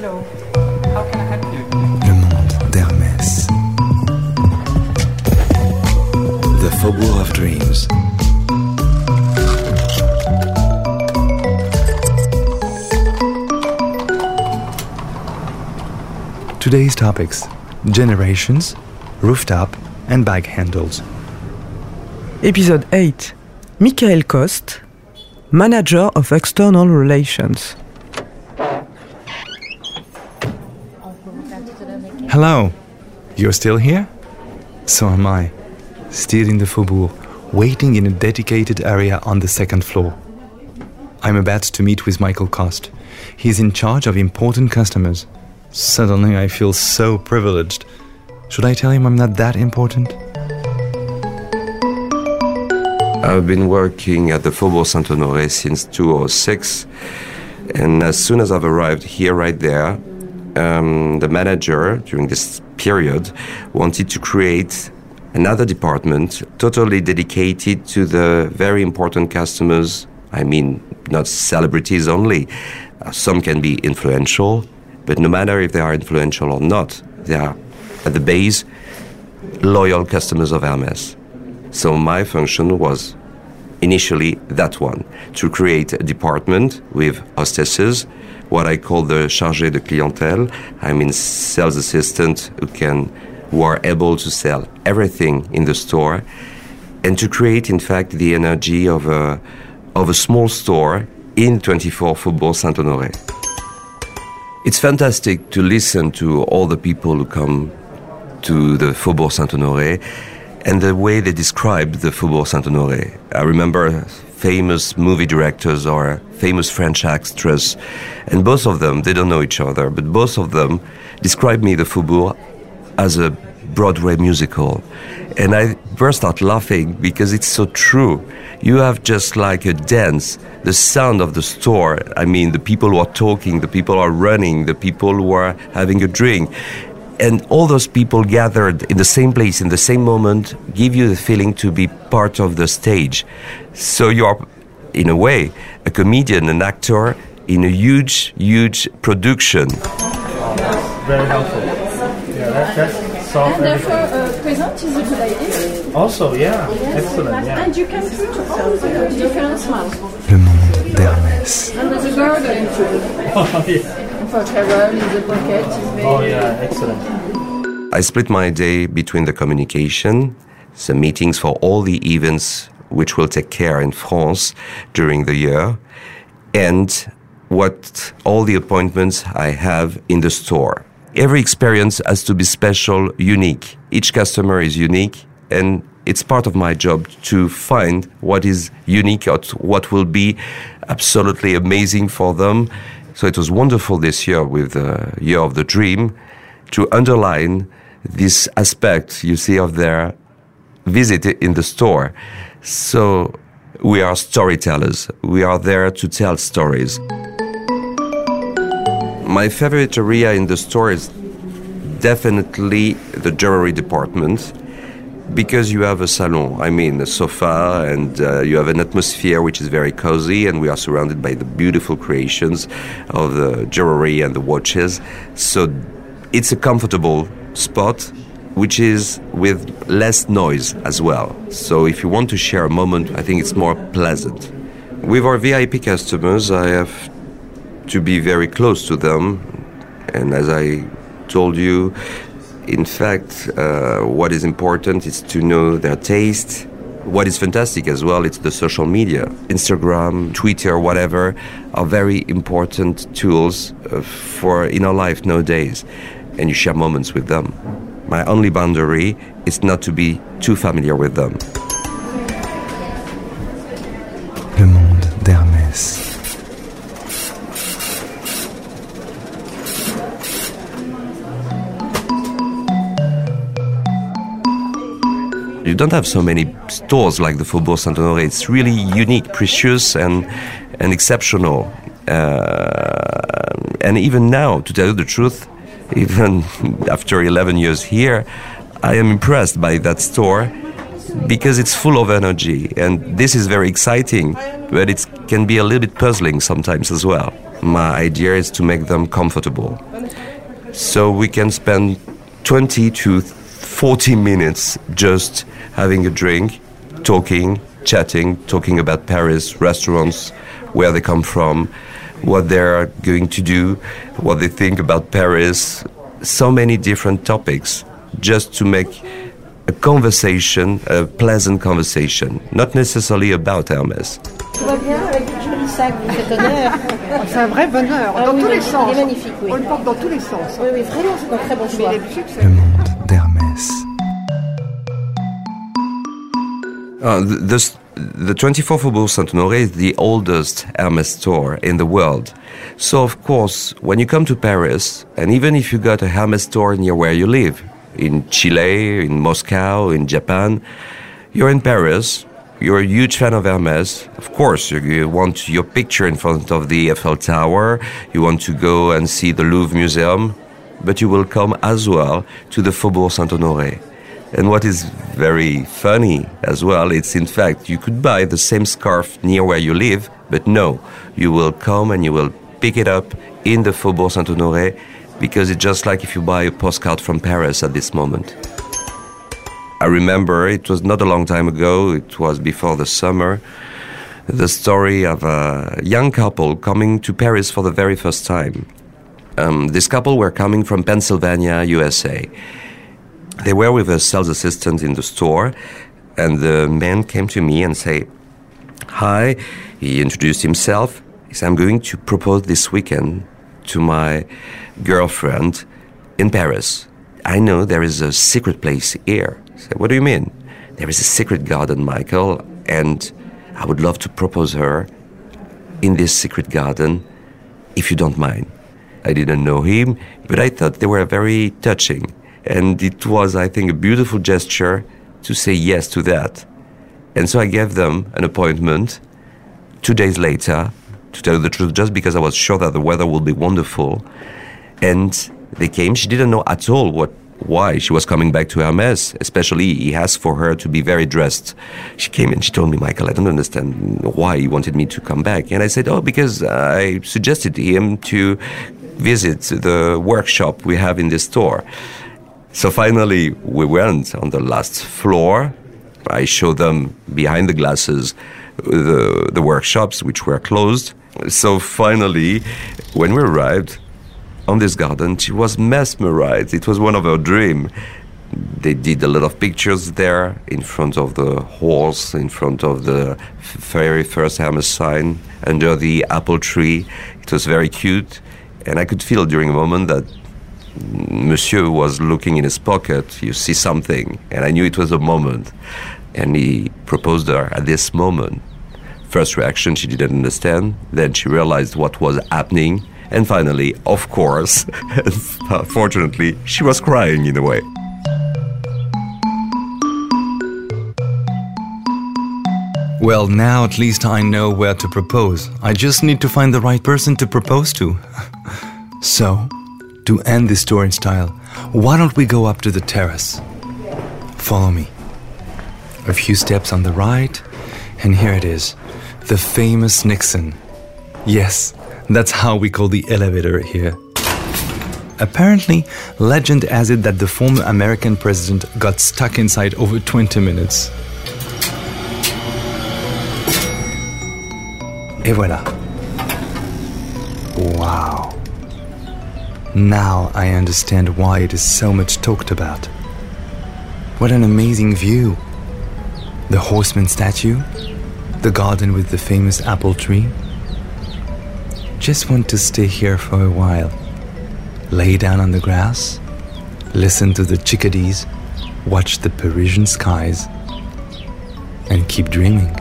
Le monde d'Hermès. The Faubourg of Dreams. Today's topics generations, rooftop, and bag handles. Episode 8 Michael Coste, Manager of External Relations. Hello! You're still here? So am I. Still in the Faubourg, waiting in a dedicated area on the second floor. I'm about to meet with Michael Coste. He's in charge of important customers. Suddenly I feel so privileged. Should I tell him I'm not that important? I've been working at the Faubourg Saint Honoré since 2006, and as soon as I've arrived here, right there, um, the manager during this period wanted to create another department totally dedicated to the very important customers. I mean, not celebrities only. Uh, some can be influential, but no matter if they are influential or not, they are at the base loyal customers of Hermes. So my function was initially that one to create a department with hostesses, what I call the chargé de clientèle. I mean, sales assistant who can who are able to sell everything in the store, and to create, in fact, the energy of a of a small store in 24 Faubourg Saint Honoré. It's fantastic to listen to all the people who come to the Faubourg Saint Honoré and the way they describe the Faubourg Saint Honoré. I remember famous movie directors or famous French actors, and both of them, they don't know each other, but both of them describe me the Faubourg as a Broadway musical. And I burst out laughing because it's so true. You have just like a dance, the sound of the store. I mean, the people who are talking, the people who are running, the people who are having a drink and all those people gathered in the same place in the same moment give you the feeling to be part of the stage so you are in a way a comedian an actor in a huge huge production very helpful. Yeah, that, that's solved And therefore, everything. uh, present is a good idea. Also, yeah, excellent. Yeah. And you can put all the different smells. Le monde d'Hermès. And the garden too. Oh, yeah. For travel in the pocket Oh, yeah, excellent. i split my day between the communication some meetings for all the events which will take care in france during the year and what all the appointments i have in the store every experience has to be special unique each customer is unique and it's part of my job to find what is unique or what will be absolutely amazing for them so it was wonderful this year with the year of the dream to underline this aspect you see of their visit in the store. So we are storytellers. We are there to tell stories. My favorite area in the store is definitely the jewelry department because you have a salon, I mean, a sofa, and uh, you have an atmosphere which is very cozy, and we are surrounded by the beautiful creations of the jewelry and the watches. So it's a comfortable spot, which is with less noise as well. So if you want to share a moment, I think it's more pleasant. With our VIP customers, I have to be very close to them, and as I told you, in fact, uh, what is important is to know their taste. What is fantastic as well, it's the social media. Instagram, Twitter, whatever, are very important tools uh, for in our life nowadays. And you share moments with them. My only boundary is not to be too familiar with them. You don't have so many stores like the Faubourg Saint Honoré. It's really unique, precious, and and exceptional. Uh, and even now, to tell you the truth, even after 11 years here, I am impressed by that store because it's full of energy, and this is very exciting. But it can be a little bit puzzling sometimes as well. my idea is to make them comfortable. So we can spend 20 to 40 minutes just having a drink, talking, chatting, talking about Paris, restaurants, where they come from, what they're going to do, what they think about Paris, so many different topics, just to make a conversation, a pleasant conversation, not necessarily about Hermès. Tout va bien avec le joli sac, vous faites honneur. C'est un vrai bonheur, Ah dans oui, tous oui, les sens. il est magnifique, oui. On le porte dans tous les sens. Oui, oui, vraiment, c'est un très bon choix. il est succès. Le monde Uh, the, the 24 Faubourg Saint-Honoré is the oldest Hermes store in the world. So, of course, when you come to Paris, and even if you got a Hermes store near where you live, in Chile, in Moscow, in Japan, you're in Paris, you're a huge fan of Hermes. Of course, you, you want your picture in front of the Eiffel Tower, you want to go and see the Louvre Museum, but you will come as well to the Faubourg Saint-Honoré. And what is very funny as well, it's in fact you could buy the same scarf near where you live, but no, you will come and you will pick it up in the Faubourg Saint Honoré because it's just like if you buy a postcard from Paris at this moment. I remember it was not a long time ago, it was before the summer, the story of a young couple coming to Paris for the very first time. Um, this couple were coming from Pennsylvania, USA. They were with a sales assistant in the store, and the man came to me and say, "Hi." He introduced himself. He said, "I'm going to propose this weekend to my girlfriend in Paris. I know there is a secret place here." I said, "What do you mean?" There is a secret garden, Michael, and I would love to propose her in this secret garden, if you don't mind. I didn't know him, but I thought they were very touching. And it was, I think, a beautiful gesture to say yes to that. And so I gave them an appointment two days later, to tell you the truth, just because I was sure that the weather would be wonderful. And they came. She didn't know at all what why she was coming back to Hermes, especially he asked for her to be very dressed. She came and she told me, Michael, I don't understand why he wanted me to come back. And I said, oh, because I suggested him to visit the workshop we have in the store. So finally, we went on the last floor. I showed them behind the glasses the, the workshops, which were closed. So finally, when we arrived on this garden, she was mesmerized. It was one of her dreams. They did a lot of pictures there in front of the horse, in front of the very first Hermes sign, under the apple tree. It was very cute. And I could feel during a moment that Monsieur was looking in his pocket, you see something, and I knew it was a moment. And he proposed her at this moment. First reaction, she didn't understand. Then she realized what was happening. And finally, of course, fortunately, she was crying in a way. Well, now at least I know where to propose. I just need to find the right person to propose to. so, to end this tour in style, why don't we go up to the terrace? Follow me. A few steps on the right, and here it is the famous Nixon. Yes, that's how we call the elevator here. Apparently, legend has it that the former American president got stuck inside over 20 minutes. Et voilà. Wow. Now I understand why it is so much talked about. What an amazing view! The horseman statue, the garden with the famous apple tree. Just want to stay here for a while. Lay down on the grass, listen to the chickadees, watch the Parisian skies, and keep dreaming.